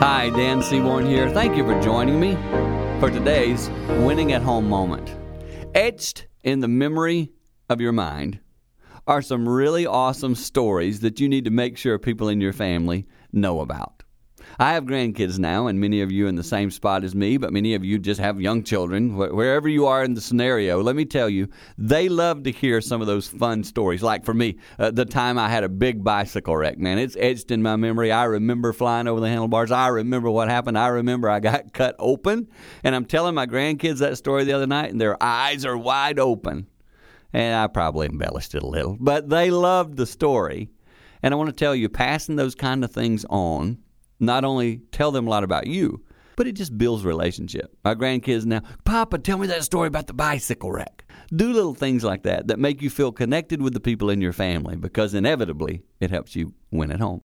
Hi, Dan Seaborn here. Thank you for joining me for today's winning at home moment. Etched in the memory of your mind are some really awesome stories that you need to make sure people in your family know about. I have grandkids now, and many of you in the same spot as me, but many of you just have young children. Wherever you are in the scenario, let me tell you, they love to hear some of those fun stories. Like for me, uh, the time I had a big bicycle wreck, man, it's etched in my memory. I remember flying over the handlebars. I remember what happened. I remember I got cut open, and I'm telling my grandkids that story the other night, and their eyes are wide open. And I probably embellished it a little, but they loved the story. And I want to tell you, passing those kind of things on not only tell them a lot about you, but it just builds relationship. My grandkids now, Papa, tell me that story about the bicycle wreck. Do little things like that that make you feel connected with the people in your family because inevitably it helps you win at home.